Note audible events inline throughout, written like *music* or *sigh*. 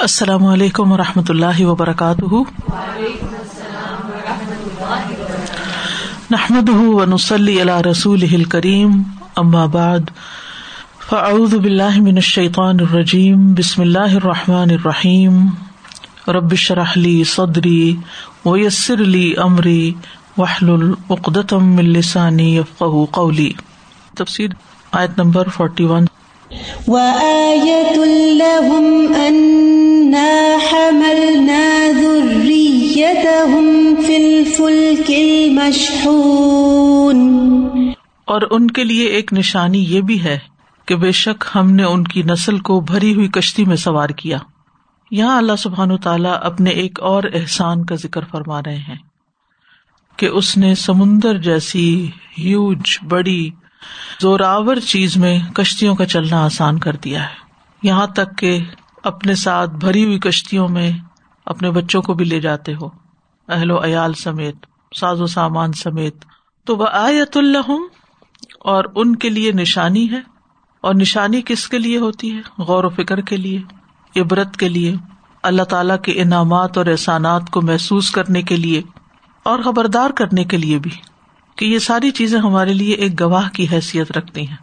السلام علیکم و رحمۃ اللہ وبرکاتہ۔ نحمد ونسلی علی رسول کریم ام بعد، فاعوذ باللہ من الشیطان الرجیم، بسم اللہ الرحمٰن الرحیم۔ ربش رحلی صدری ویسر علی عمری وحل العقدم السانی قولی۔ تفصیل آیت نمبر فورٹی ون۔ لهم حملنا المشحون اور ان کے لیے ایک نشانی یہ بھی ہے کہ بے شک ہم نے ان کی نسل کو بھری ہوئی کشتی میں سوار کیا۔ یہاں اللہ سبحان تعالیٰ اپنے ایک اور احسان کا ذکر فرما رہے ہیں کہ اس نے سمندر جیسی ہیوج، بڑی، زوراور چیز میں کشتیوں کا چلنا آسان کر دیا ہے۔ یہاں تک کہ اپنے ساتھ بھری ہوئی کشتیوں میں اپنے بچوں کو بھی لے جاتے ہو۔ اہل و عیال سمیت، ساز و سامان سمیت۔ تو وہ آیت اللہ اور ان کے لیے نشانی ہے۔ اور نشانی کس کے لیے ہوتی ہے؟ غور و فکر کے لیے، عبرت کے لیے۔ اللہ تعالی کے انعامات اور احسانات کو محسوس کرنے کے لیے اور خبردار کرنے کے لیے بھی کہ یہ ساری چیزیں ہمارے لیے ایک گواہ کی حیثیت رکھتی ہیں،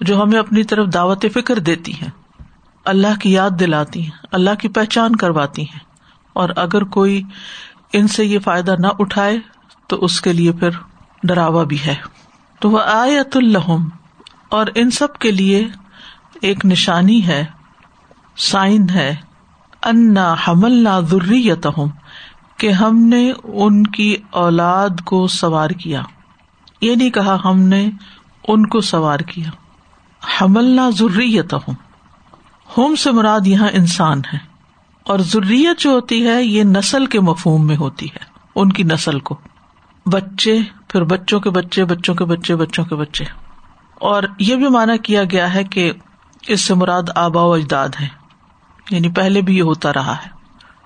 جو ہمیں اپنی طرف دعوت فکر دیتی ہیں۔ اللہ کی یاد دلاتی ہیں، اللہ کی پہچان کرواتی ہیں۔ اور اگر کوئی ان سے یہ فائدہ نہ اٹھائے، تو اس کے لیے پھر ڈراوا بھی ہے۔ تو وہ آیت الحم اور ان سب کے لیے ایک نشانی ہے، سائن ہے۔ انا حمل نہ ضروریت کہ ہم نے ان کی اولاد کو سوار کیا۔ یہ نہیں کہا ہم نے ان کو سوار کیا۔ حملنا ضروریت ہوں ہوم سے مراد یہاں انسان ہے اور ضروریت جو ہوتی ہے یہ نسل کے مفہوم میں ہوتی ہے، ان کی نسل کو۔ بچے، پھر بچوں کے بچے، بچوں کے بچے، بچوں کے بچے۔ اور یہ بھی مانا کیا گیا ہے کہ اس سے مراد آبا و اجداد ہے یعنی پہلے بھی یہ ہوتا رہا ہے۔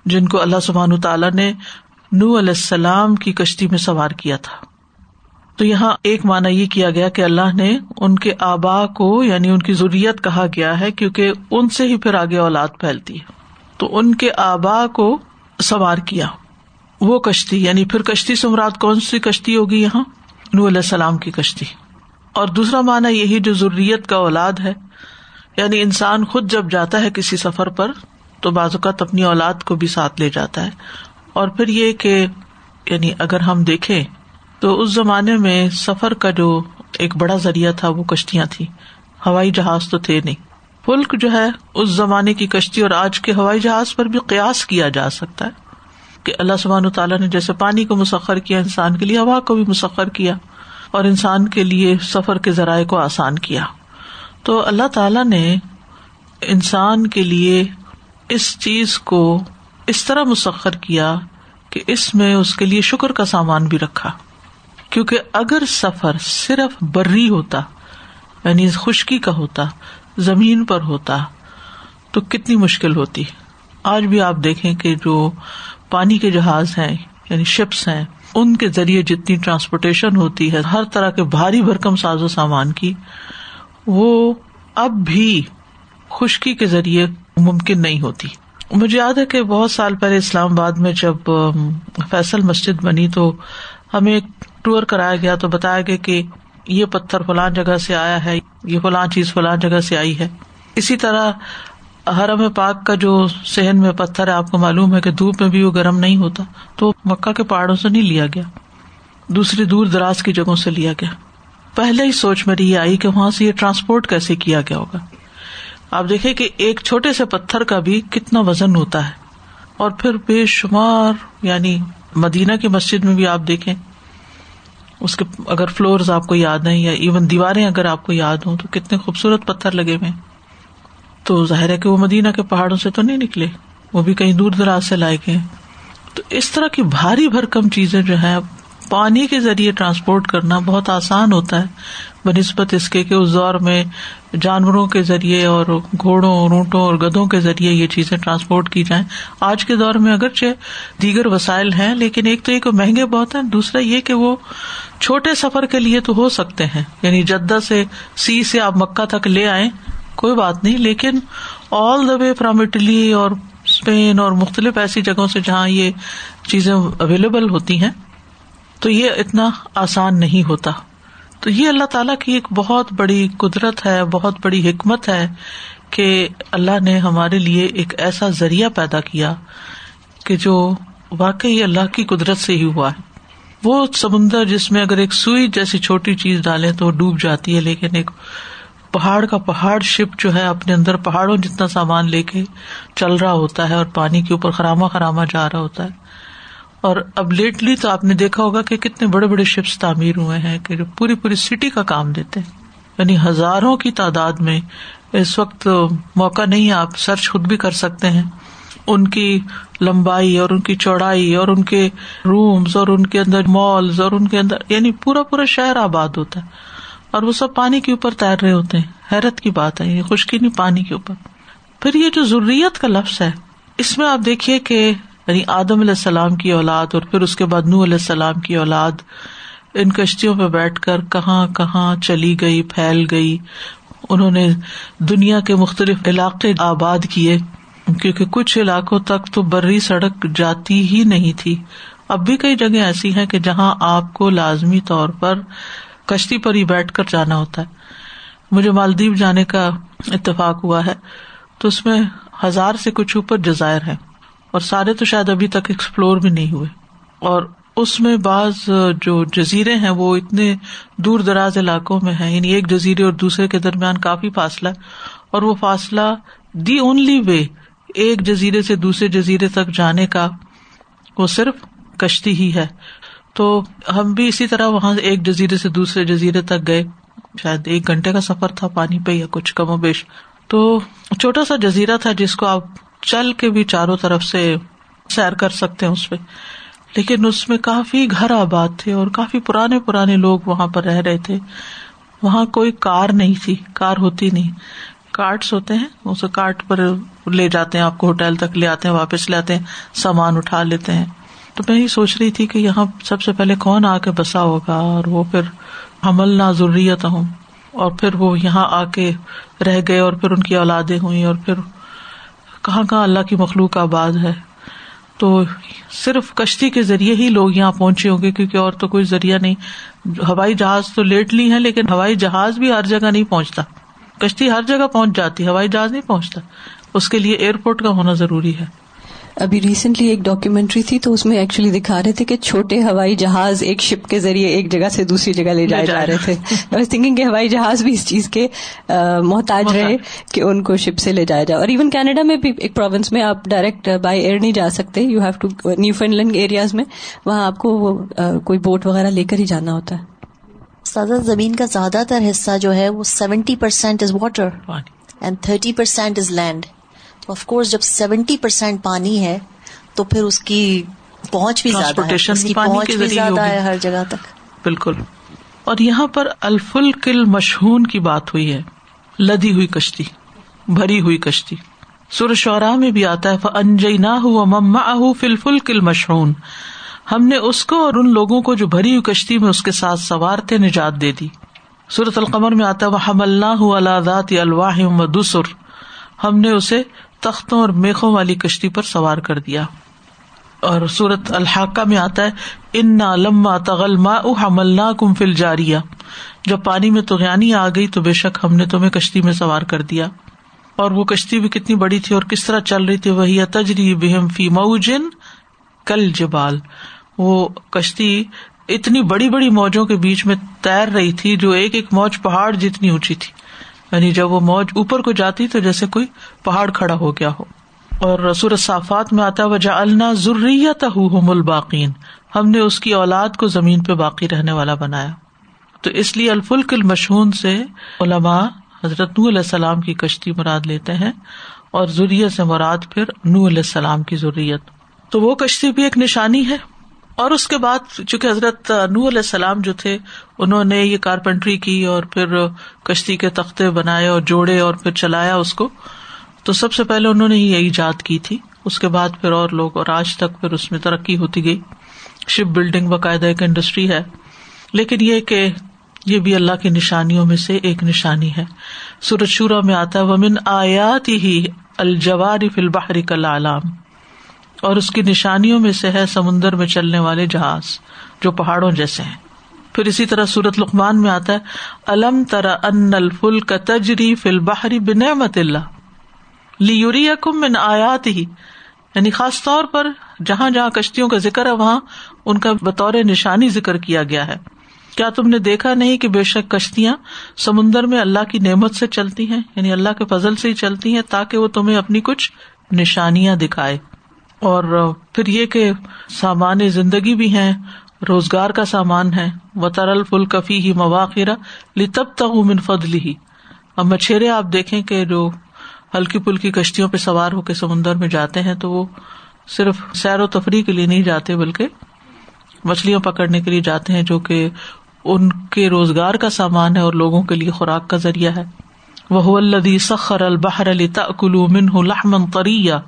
جن کو اللہ سبحان تعالیٰ نے نو علیہ السلام کی کشتی میں سوار کیا تھا۔ تو یہاں ایک مانا یہ کیا گیا کہ اللہ نے ان کے آبا کو یعنی ان کی ضروریت کہا گیا ہے، کیونکہ ان سے ہی پھر آگے اولاد پھیلتی ہے۔ تو ان کے آبا کو سوار کیا۔ وہ کشتی یعنی پھر کشتی سے مراد کون سی کشتی ہوگی یہاں؟ نور علیہ السلام کی کشتی۔ اور دوسرا مانا یہی جو ضروریت کا اولاد ہے یعنی انسان خود جب جاتا ہے کسی سفر پر، تو بعض اوقات اپنی اولاد کو بھی ساتھ لے جاتا ہے۔ اور پھر یہ کہ یعنی اگر ہم دیکھیں تو اس زمانے میں سفر کا جو ایک بڑا ذریعہ تھا، وہ کشتیاں تھی ہوائی جہاز تو تھے نہیں۔ فلک جو ہے، اس زمانے کی کشتی اور آج کے ہوائی جہاز پر بھی قیاس کیا جا سکتا ہے۔ کہ اللہ سبحان تعالیٰ نے جیسے پانی کو مسخر کیا، انسان کے لیے ہوا کو بھی مسخر کیا اور انسان کے لیے سفر کے ذرائع کو آسان کیا۔ تو اللہ تعالیٰ نے انسان کے لیے اس چیز کو اس طرح مسخر کیا کہ اس میں اس کے لیے شکر کا سامان بھی رکھا۔ کیونکہ اگر سفر صرف بری ہوتا یعنی خشکی کا ہوتا، زمین پر ہوتا، تو کتنی مشکل ہوتی۔ آج بھی آپ دیکھیں کہ جو پانی کے جہاز ہیں یعنی شپس ہیں، ان کے ذریعے جتنی ٹرانسپورٹیشن ہوتی ہے، ہر طرح کے بھاری بھرکم ساز و سامان کی، وہ اب بھی خشکی کے ذریعے ممکن نہیں ہوتی۔ مجھے یاد ہے کہ بہت سال پہلے اسلام آباد میں جب فیصل مسجد بنی تو ہمیں ایک ٹور کرایا گیا تو بتایا گیا کہ یہ پتھر فلان جگہ سے آیا ہے، یہ فلان چیز فلان جگہ سے آئی ہے۔ اسی طرح حرم پاک کا جو صحن میں پتھر ہے، آپ کو معلوم ہے کہ دھوپ میں بھی وہ گرم نہیں ہوتا، تو مکہ کے پہاڑوں سے نہیں لیا گیا، دوسری دور دراز کی جگہوں سے لیا گیا۔ پہلے ہی سوچ میری یہ آئی کہ وہاں سے یہ ٹرانسپورٹ کیسے کیا گیا ہوگا۔ آپ دیکھیں کہ ایک چھوٹے سے پتھر کا بھی کتنا وزن ہوتا ہے، اور پھر بے شمار یعنی مدینہ کی مسجد میں بھی آپ دیکھیں، اس کے اگر فلور آپ کو یاد نہیں یا ایون دیواریں اگر آپ کو یاد ہوں، تو کتنے خوبصورت پتھر لگے ہوئے تو ظاہر ہے کہ وہ مدینہ کے پہاڑوں سے تو نہیں نکلے، وہ بھی کہیں دور دراز سے لائے گئے تو اس طرح کی بھاری بھرکم چیزیں جو ہے پانی کے ذریعے ٹرانسپورٹ کرنا بہت آسان ہوتا ہے۔ بہ نسبت اس کے کہ اس دور میں جانوروں کے ذریعے اور گھوڑوں، اونٹوں اور گدوں کے ذریعے یہ چیزیں ٹرانسپورٹ کی جائیں۔ آج کے دور میں اگرچہ دیگر وسائل ہیں، لیکن ایک تو یہ کہ مہنگے بہت ہیں، دوسرا یہ کہ وہ چھوٹے سفر کے لیے تو ہو سکتے ہیں۔ یعنی جدہ سے سی سے آپ مکہ تک لے آئے کوئی بات نہیں، لیکن all the way from Italy اور اسپین اور مختلف ایسی جگہوں سے جہاں یہ چیزیں اویلیبل ہوتی ہیں، تو یہ اتنا آسان نہیں ہوتا۔ تو یہ اللہ تعالیٰ کی ایک بہت بڑی قدرت ہے، بہت بڑی حکمت ہے کہ اللہ نے ہمارے لیے ایک ایسا ذریعہ پیدا کیا کہ جو واقعی اللہ کی قدرت سے ہی ہوا ہے۔ وہ سمندر جس میں اگر ایک سوئی جیسی چھوٹی چیز ڈالے تو وہ ڈوب جاتی ہے، لیکن ایک پہاڑ کا پہاڑ شپ جو ہے اپنے اندر پہاڑوں جتنا سامان لے کے چل رہا ہوتا ہے اور پانی کے اوپر خراما خراما جا رہا ہوتا ہے۔ اور اب لیٹلی تو آپ نے دیکھا ہوگا کہ کتنے بڑے بڑے شپس تعمیر ہوئے ہیں کہ جو پوری پوری سٹی کا کام دیتے ہیں۔ یعنی ہزاروں کی تعداد میں اس وقت موقع نہیں آپ سرچ خود بھی کر سکتے ہیں۔ ان کی لمبائی اور ان کی چوڑائی اور ان کے رومس اور ان کے اندر مالز اور ان کے اندر یعنی پورا پورا شہر آباد ہوتا ہے۔ اور وہ سب پانی کے اوپر تیر رہے ہوتے ہیں۔ حیرت کی بات ہے، یہ خشکی نہیں پانی کے اوپر۔ پھر یہ جو ضروریت کا لفظ ہے، اس میں آپ دیکھیے کہ یعنی آدم علیہ السلام کی اولاد اور پھر اس کے بعد نو علیہ السلام کی اولاد، ان کشتیوں پہ بیٹھ کر کہاں کہاں چلی گئی، پھیل گئی۔ انہوں نے دنیا کے مختلف علاقے آباد کیے، کیونکہ کچھ علاقوں تک تو بری سڑک جاتی ہی نہیں تھی۔ اب بھی کئی جگہ ایسی ہیں کہ جہاں آپ کو لازمی طور پر کشتی پر ہی بیٹھ کر جانا ہوتا ہے۔ مجھے مالدیپ جانے کا اتفاق ہوا ہے، تو اس میں ہزار سے کچھ اوپر جزائر ہیں۔ اور سارے تو شاید ابھی تک ایکسپلور بھی نہیں ہوئے۔ اور اس میں بعض جو جزیرے ہیں وہ اتنے دور دراز علاقوں میں ہیں یعنی ایک جزیرے اور دوسرے کے درمیان کافی فاصلہ اور وہ فاصلہ دی اونلی وے ایک جزیرے سے دوسرے جزیرے تک جانے کا وہ صرف کشتی ہی ہے۔ تو ہم بھی اسی طرح وہاں ایک جزیرے سے دوسرے جزیرے تک گئے۔ شاید ایک گھنٹے کا سفر تھا، پانی پہ یا کچھ کم و بیش۔ تو چھوٹا سا جزیرا تھا جس کو آپ چل کے بھی چاروں طرف سے سیر کر سکتے ہیں اس پہ۔ لیکن اس میں کافی گھر آباد تھے اور کافی پرانے پرانے لوگ وہاں پر رہ رہے تھے۔ وہاں کوئی کار نہیں تھی، کار ہوتی نہیں۔ کارٹس ہوتے ہیں اسے کارٹ پر لے جاتے ہیں، آپ کو ہوٹل تک لے آتے ہیں، واپس لے آتے ہیں، سامان اٹھا لیتے ہیں۔ تو میں یہ سوچ رہی تھی کہ یہاں سب سے پہلے کون آ کے بسا ہوگا اور وہ پھر حمل نہ ضروریت ہوں۔ اور پھر وہ یہاں آ کے رہ گئے اور پھر ان کی اولادیں ہوئی اور پھر کہاں کہاں اللہ کی مخلوق آباد ہے؟ تو صرف کشتی کے ذریعے ہی لوگ یہاں پہنچے ہوں گے، کیونکہ اور تو کوئی ذریعہ نہیں۔ ہوائی جہاز تو لیٹ لی ہے لیکن ہوائی جہاز بھی ہر جگہ نہیں پہنچتا۔ کشتی ہر جگہ پہنچ جاتی، ہوائی جہاز نہیں پہنچتا۔ اس کے لیے ایئرپورٹ کا ہونا ضروری ہے۔ ابھی ریسنٹلی ایک ڈاکیومینٹری تھی تو اس میں ایکچولی دکھا رہے تھے کہ چھوٹے ہوائی جہاز ایک شپ کے ذریعے ایک جگہ سے دوسری جگہ لے جائے جا رہے تھے۔ *laughs* تھنکنگ کہ ہوائی جہاز بھی اس چیز کے محتاج رہے کہ ان کو شپ سے لے جایا جائے۔ اور ایون کینیڈا میں بھی ایک پروونس میں آپ ڈائریکٹ بائی ایئر نہیں جا سکتے۔ You have to Newfoundland areas میں۔ وہاں آپ کو وہ کوئی بوٹ وغیرہ لے کر ہی جانا ہوتا ہے۔ سادہ زمین کا زیادہ تر حصہ جو ہے وہ seventy percent is water and thirty percent is land of course جب سیونٹی پرسینٹ پانی ہے تو پھر اس کی پہنچ بھی زیادہ ہے ہر جگہ تک۔ بالکل۔ اور یہاں پر الفل کل مشہون کی بات ہوئی ہے۔ لدی ہوئی کشتی بھری ہوئی کشتی۔ سر شعرا میں بھی آتا ہے انجئی نہ ہو مما فل فل کل مشہون ہم نے اس کو اور ان لوگوں کو جو بھری ہوئی کشتی میں اس کے ساتھ سوار تھے نجات دے دی۔ سورت القمر میں آتا وہ ہم اللہ الواح دسر ہم نے اسے تختوں اور میخوں والی کشتی پر سوار کر دیا۔ اور سورت الحاقہ میں آتا ہے ان نہ لما تغل ما حمل کم فل جاریا جب پانی میں تو آ گئی تو بے شک ہم نے تمہیں کشتی میں سوار کر دیا۔ اور وہ کشتی بھی کتنی بڑی تھی اور کس طرح چل رہی تھی وہی تجری بہم فی موجن کل جبال وہ کشتی اتنی بڑی بڑی موجوں کے بیچ میں تیر رہی تھی جو ایک ایک موج پہاڑ جتنی اونچی تھی۔ یعنی جب وہ موج اوپر کو جاتی تو جیسے کوئی پہاڑ کھڑا ہو گیا ہو۔ اور سورت صافات میں آتا وجا النا ضروریت الباقین ہم نے اس کی اولاد کو زمین پہ باقی رہنے والا بنایا۔ تو اس لیے الفلک المشہون سے علماء حضرت نو علیہ السلام کی کشتی مراد لیتے ہیں اور ضروریت سے مراد پھر نو علیہ السلام کی ضروریت تو وہ کشتی بھی ایک نشانی ہے۔ اور اس کے بعد چونکہ حضرت نو علیہ السلام جو تھے، انہوں نے یہ کارپینٹری کی اور پھر کشتی کے تختے بنائے اور جوڑے اور پھر چلایا اس کو۔ تو سب سے پہلے انہوں نے یہ ایجاد کی تھی۔ اس کے بعد پھر اور لوگ اور آج تک پھر اس میں ترقی ہوتی گئی۔ شپ بلڈنگ باقاعدہ ایک انڈسٹری ہے۔ لیکن یہ کہ یہ بھی اللہ کی نشانیوں میں سے ایک نشانی ہے۔ سورج شورا میں آتا ہے، ومن آیات ہی الجوار فی البحر کلعلام اور اس کی نشانیوں میں سے ہے سمندر میں چلنے والے جہاز، جو پہاڑوں جیسے ہیں۔ پھر اسی طرح سورت لقمان میں آتا ہے، الم ترا ان الفل کا تجری فل بحری بنعمت اللہ۔ لیوری من آیات ہی یعنی خاص طور پر جہاں جہاں کشتیوں کا ذکر ہے، وہاں ان کا بطور نشانی ذکر کیا گیا ہے۔ کیا تم نے دیکھا نہیں کہ بے شک کشتیاں سمندر میں اللہ کی نعمت سے چلتی ہیں؟ یعنی اللہ کے فضل سے ہی چلتی ہیں تاکہ وہ تمہیں اپنی کچھ نشانیاں دکھائے۔ اور پھر یہ کہ سامان زندگی بھی ہیں، روزگار کا سامان ہے و ترل فل کفی ہی مواخرہ لی تب تک من فضلی ہی اب مچھیرے آپ دیکھیں کہ جو ہلکی پلکی کشتیوں پہ سوار ہو کے سمندر میں جاتے ہیں تو وہ صرف سیر و تفریح کے لیے نہیں جاتے، بلکہ مچھلیاں پکڑنے کے لیے جاتے ہیں، جو کہ ان کے روزگار کا سامان ہے اور لوگوں کے لیے خوراک کا ذریعہ ہے۔ وہ الدی سخر البحر علی تلو من لحمن تریا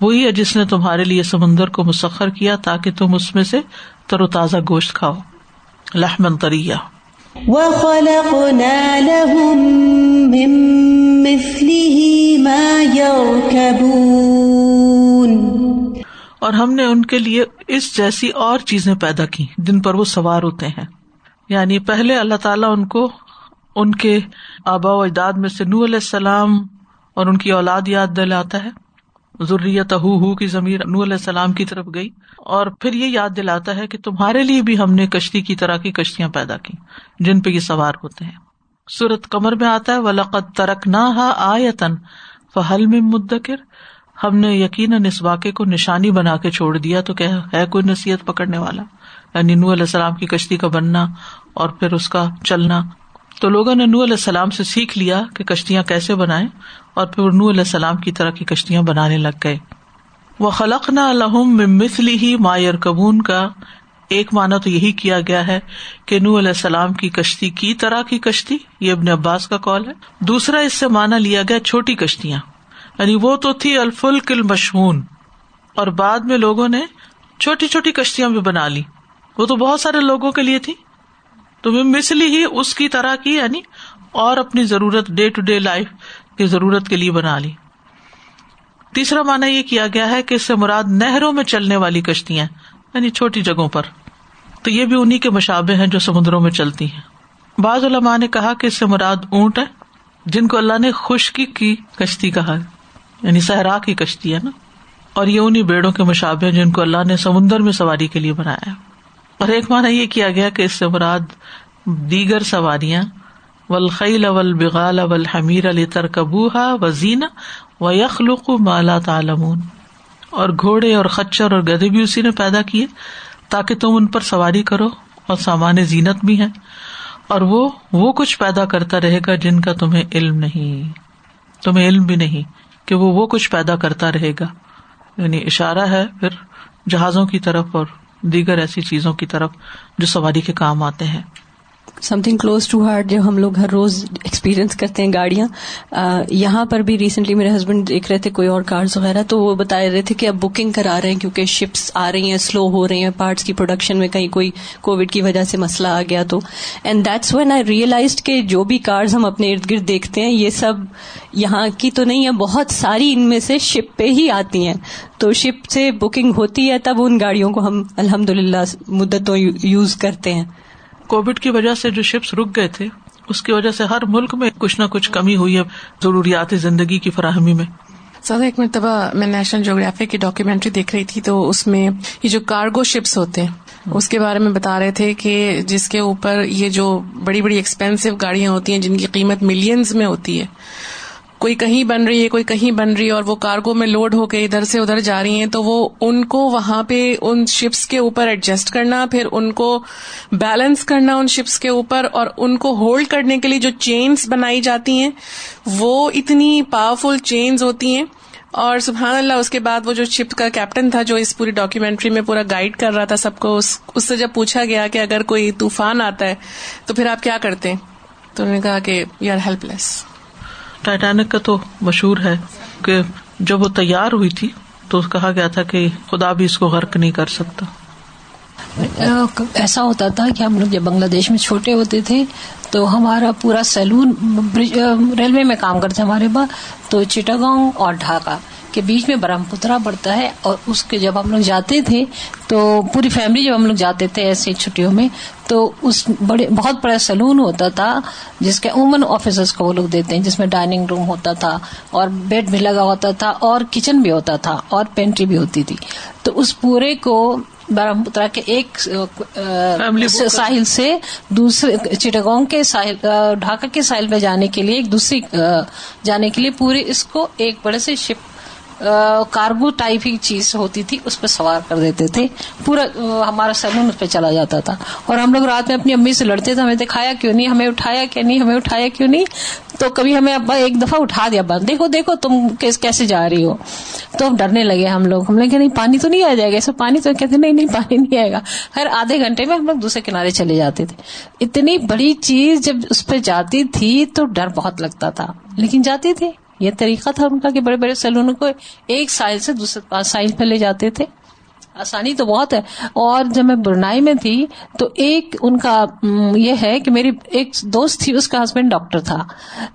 وہی ہے جس نے تمہارے لیے سمندر کو مسخر کیا تاکہ تم اس میں سے تر و تازہ گوشت کھاؤ۔ لحمن تریا اور ہم نے ان کے لیے اس جیسی اور چیزیں پیدا کی جن پر وہ سوار ہوتے ہیں۔ یعنی پہلے اللہ تعالیٰ ان کو ان کے آبا و اجداد میں سے نو علیہ السلام اور ان کی اولاد یاد دلاتا ہے۔ ضروریت ہو کی زمین نو علیہ السلام کی طرف گئی اور پھر یہ یاد دلاتا ہے کہ تمہارے لیے بھی ہم نے کشتی کی طرح کی کشتیاں پیدا کی جن پہ یہ سوار ہوتے ہیں۔ سورت کمر میں آتا ہے ولقت ترک نہ آیتن فہل میں مدکر۔ ہم نے یقیناً اس واقعے کو نشانی بنا کے چھوڑ دیا تو کیا ہے کوئی نصیحت پکڑنے والا۔ یعنی نو علیہ السلام کی کشتی کا بننا اور پھر اس کا چلنا۔ تو لوگوں نے نو علیہ السلام سے سیکھ لیا کہ کشتیاں کیسے بنائے اور پھر نو علیہ السلام کی طرح کی کشتیاں بنانے لگ گئے۔ وہ خلق نہ الحم مثلی ہی مایور کبون کا ایک مانا تو یہی کیا گیا ہے کہ نو علیہ السلام کی کشتی کی طرح کی کشتی، یہ ابن عباس کا کال ہے۔ دوسرا اس سے مانا لیا گیا چھوٹی کشتیاں۔ یعنی وہ تو تھی الفل کل مشہون اور بعد میں لوگوں نے چھوٹی چھوٹی کشتیاں بھی بنا لی۔ وہ تو بہت سارے لوگوں کے لیے تھی۔ تو مسلی ہی اس کی طرح کی یعنی اور اپنی ضرورت ڈے ٹو ڈے لائف کی ضرورت کے لیے بنا لی۔ تیسرا مانا یہ کیا گیا ہے کہ اس سے مراد نہروں میں چلنے والی کشتیاں یعنی چھوٹی جگہوں پر۔ تو یہ بھی انہیں کے مشابے ہیں جو سمندروں میں چلتی ہیں۔ بعض علماء نے کہا کہ اس سے مراد اونٹ ہے جن کو اللہ نے خشکی کی کشتی کہا یعنی صحرا کی کشتی ہے نا۔ اور یہ انہیں بیڑوں کے مشابے جن کو اللہ نے سمندر میں سواری کے لیے بنایا ہے۔ اور ایک مانا یہ کیا گیا کہ اس سے مراد دیگر سواریاں ولخیل اول بغال اول حمیر علی ترکبوہا وزین و یخلق مالا تعلمون۔ اور گھوڑے اور خچر اور گدے بھی اسی نے پیدا کیے تاکہ تم ان پر سواری کرو اور سامان زینت بھی ہے اور وہ وہ کچھ پیدا کرتا رہے گا جن کا تمہیں علم نہیں، تمہیں علم بھی نہیں کہ وہ وہ کچھ پیدا کرتا رہے گا۔ یعنی اشارہ ہے پھر جہازوں کی طرف اور دیگر ایسی چیزوں کی طرف جو سواری کے کام آتے ہیں۔ Something close to heart جو ہم لوگ ہر روز ایکسپیرئنس کرتے ہیں گاڑیاں یہاں پر بھی ریسنٹلی میرے ہسبینڈ دیکھ رہے تھے کوئی اور کارز وغیرہ، تو وہ بتا رہے تھے کہ اب بکنگ کرا رہے ہیں کیونکہ شپس آ رہی ہیں سلو ہو رہی ہیں پارٹس کی پروڈکشن میں کہیں کوئی کووڈ کی وجہ سے مسئلہ آ گیا تو. And that's when I realized کہ جو بھی کارز ہم اپنے ارد گرد دیکھتے ہیں، یہ سب یہاں کی تو نہیں ہے بہت ساری ان میں سے شپ پہ ہی آتی ہیں. تو شپ سے بکنگ ہوتی ہے، تب ان گاڑیوں کو ہم الحمد للہ مدتوں یوز کرتے ہیں. کووڈ کی وجہ سے جو شپس رک گئے تھے، اس کی وجہ سے ہر ملک میں کچھ نہ کچھ کمی ہوئی ہے ضروریات زندگی کی فراہمی میں۔ سر ایک مرتبہ میں نیشنل جیوگرافی کی ڈاکیومینٹری دیکھ رہی تھی، تو اس میں یہ جو کارگو شپس ہوتے ہیں، اس کے بارے میں بتا رہے تھے کہ جس کے اوپر یہ جو بڑی بڑی ایکسپینسو گاڑیاں ہوتی ہیں، جن کی قیمت ملینز میں ہوتی ہے کوئی کہیں بن رہی ہے، کوئی کہیں بن رہی ہے اور وہ کارگو میں لوڈ ہو کے ادھر سے ادھر جا رہی ہیں، تو وہ ان کو وہاں پہ ان شپس کے اوپر ایڈجسٹ کرنا، پھر ان کو بیلنس کرنا ان شپس کے اوپر، اور ان کو ہولڈ کرنے کے لیے جو چینس بنائی جاتی ہیں، وہ اتنی پاورفل چینز ہوتی ہیں۔ اور سبحان اللہ اس کے بعد وہ جو شپ کا کیپٹن تھا، جو اس پوری ڈاکیومینٹری میں پورا گائڈ کر رہا تھا سب کو، اس سے جب پوچھا گیا کہ اگر کوئی طوفان آتا ہے، تو پھر آپ کیا کرتے؟ ہیں تو انہوں نے کہا کہ you are helpless Titanic کا تو مشہور ہے کہ جب وہ تیار ہوئی تھی تو کہا گیا تھا کہ خدا بھی اس کو غرق نہیں کر سکتا۔ ایسا ہوتا تھا کہ ہم لوگ جب بنگلہ دیش میں چھوٹے ہوتے تھے تو ہمارا پورا سیلون ریلوے میں کام کرتے ہمارے پاس، تو چٹاگاؤں اور ڈھاکہ۔ کے بیچ میں برہم پترا پڑتا ہے اور اس کے جب ہم لوگ جاتے تھے تو پوری فیملی جب ہم لوگ جاتے تھے ایسی چھٹیوں میں تو اس بڑے بہت بڑا سلون ہوتا تھا جس کے عموماً آفیسرس کو وہ لوگ دیتے ہیں جس میں ڈائننگ روم ہوتا تھا اور بیڈ بھی لگا ہوتا تھا اور کچن بھی ہوتا تھا اور پینٹری بھی ہوتی تھی۔ تو اس پورے کو برہم پترا کے ایک ساحل سے دوسرے چٹگونگ کے ساحل ڈھاکہ کے ساحل پہ جانے کے لیے ایک دوسری جانے کے لیے پورے اس کو ایک بڑے سے شپ کارگو ٹائپ ہی چیز ہوتی تھی، اس پہ سوار کر دیتے تھے۔ پورا ہمارا سیلون اس پہ چلا جاتا تھا۔ اور ہم لوگ رات میں اپنی امی سے لڑتے تھے، ہمیں دکھایا کیوں نہیں، ہمیں اٹھایا کیا نہیں، ہمیں اٹھایا کیوں نہیں۔ تو کبھی ہمیں ابا ایک دفعہ اٹھا دیا، ابا، دیکھو دیکھو، تم کیسے جا رہی ہو۔ تو ہم ڈرنے لگے ہم لوگ۔ ہم لوگ نہیں، پانی تو نہیں آ جائے گا ایسے پانی تو کہتے نہیں نہیں، پانی نہیں آئے گا۔ ہر آدھے گھنٹے میں ہم لوگ دوسرے کنارے چلے جاتے تھے۔ اتنی بڑی چیز جب اس پہ جاتی تھی تو ڈر بہت لگتا تھا، لیکن جاتی تھی۔ یہ طریقہ تھا ان کا کہ بڑے بڑے سیلونوں کو ایک سائل سے دوسرے سائل پہ لے جاتے تھے۔ آسانی تو بہت ہے۔ اور جب میں برنائی میں تھی تو ایک ان کا یہ ہے کہ میری ایک دوست تھی، اس کا ہسبینڈ ڈاکٹر تھا۔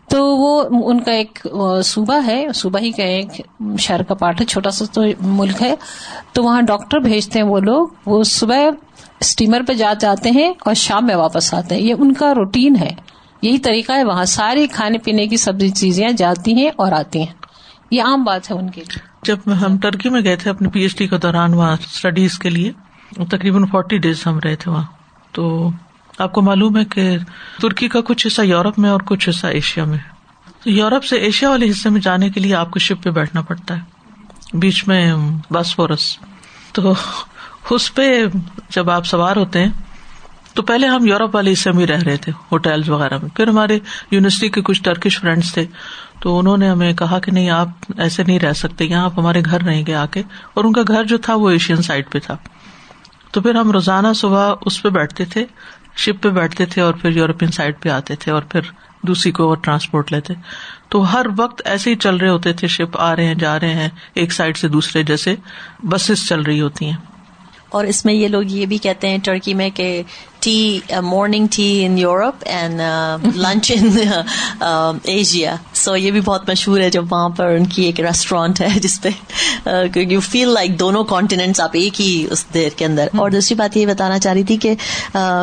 تو وہ ان کا ایک صوبہ ہے۔ صوبہ ہی کا ایک شہر کا پارٹ ہے، چھوٹا سا تو ملک ہے۔ تو وہاں ڈاکٹر بھیجتے ہیں وہ لوگ۔ وہ صبح اسٹیمر پہ جا جاتے ہیں اور شام میں واپس آتے ہیں۔ یہ ان کا روٹین ہے۔ یہی طریقہ ہے، وہاں ساری کھانے پینے کی سبزی چیزیں جاتی ہیں اور آتی ہیں۔ یہ عام بات ہے ان کے لیے۔ جب ہم ٹرکی میں گئے تھے اپنی پی ایچ ڈی کے دوران، وہاں اسٹڈیز کے لیے، تقریباً فورٹی ڈیز ہم رہے تھے وہاں۔ تو آپ کو معلوم ہے کہ ترکی کا کچھ حصہ یورپ میں اور کچھ حصہ ایشیا میں۔ یورپ سے ایشیا والے حصے میں جانے کے لیے آپ کو شپ پہ بیٹھنا پڑتا ہے۔ بیچ میں بس فورس تو اس پہ جب آپ سوار ہوتے ہیں تو پہلے ہم یورپ والے حصے میں رہ رہے تھے ہوٹل وغیرہ میں۔ پھر ہمارے یونیورسٹی کے کچھ ٹرکش فرینڈس تھے، تو انہوں نے ہمیں کہا کہ نہیں، آپ ایسے نہیں رہ سکتے، یہاں آپ ہمارے گھر رہیں گے آ کے اور ان کا گھر جو تھا وہ ایشین سائڈ پہ تھا۔ تو پھر ہم روزانہ صبح اس پہ بیٹھتے تھے شپ پہ بیٹھتے تھے اور پھر یورپین سائڈ پہ آتے تھے اور پھر دوسری کو اور ٹرانسپورٹ لیتے۔ تو ہر وقت ایسے ہی چل رہے ہوتے تھے شپ آ رہے ہیں، جا رہے ہیں، ایک سائڈ سے دوسرے جیسے بسز چل رہی ہوتی ہیں۔ اور اس میں یہ لوگ یہ بھی کہتے ہیں ٹرکی میں کہ tea morning tea in Europe and lunch in Asia so یہ بھی بہت مشہور ہے جب وہاں پر ان کی ایک ریسٹورینٹ ہے *laughs* جس پہ یو فیل لائک دونوں کانٹیننٹس آپ ایک ہی اس دیر کے اندر. اور دوسری بات یہ بتانا چاہ رہی تھی کہ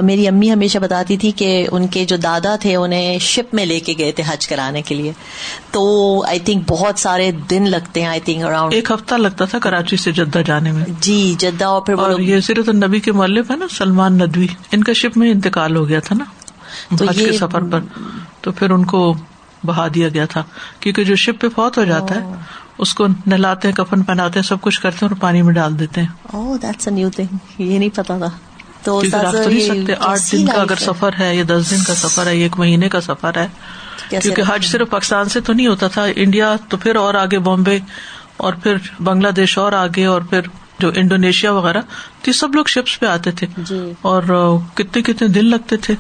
میری امی ہمیشہ بتاتی تھی کہ ان کے جو دادا تھے انہیں شپ میں لے کے گئے تھے حج کرانے کے لیے. تو آئی تھنک بہت سارے دن لگتے ہیں آئی تھنک اراؤنڈ ایک ہفتہ لگتا تھا کراچی سے جدہ جانے میں. جی جدہ اور پھر یہ صرف نبی کے مولب ہے نا سلمان ندوی. ان کا شپ میں انتقال ہو گیا تھا نا حج کے سفر پر۔ تو پھر ان کو بہا دیا گیا تھا کیونکہ جو شپ پہ فوت ہو جاتا ہے اس کو نہلاتے ہیں کفن پہناتے ہیں سب کچھ کرتے ہیں اور پانی میں ڈال دیتے ہیں۔ نیو تھنگ یہ نہیں پتا تھا۔ تو نہیں سکتے آٹھ دن کا اگر سفر ہے یا دس دن کا *laughs* سفر ہے ایک مہینے کا سفر ہے کیونکہ حج صرف پاکستان سے تو نہیں ہوتا تھا انڈیا تو پھر اور آگے بامبے اور پھر بنگلہ دیش اور آگے اور پھر جو انڈونیشیا وغیرہ تو سب لوگ شپس پہ آتے تھے۔ جی۔ اور کتنے کتنے دن لگتے تھے۔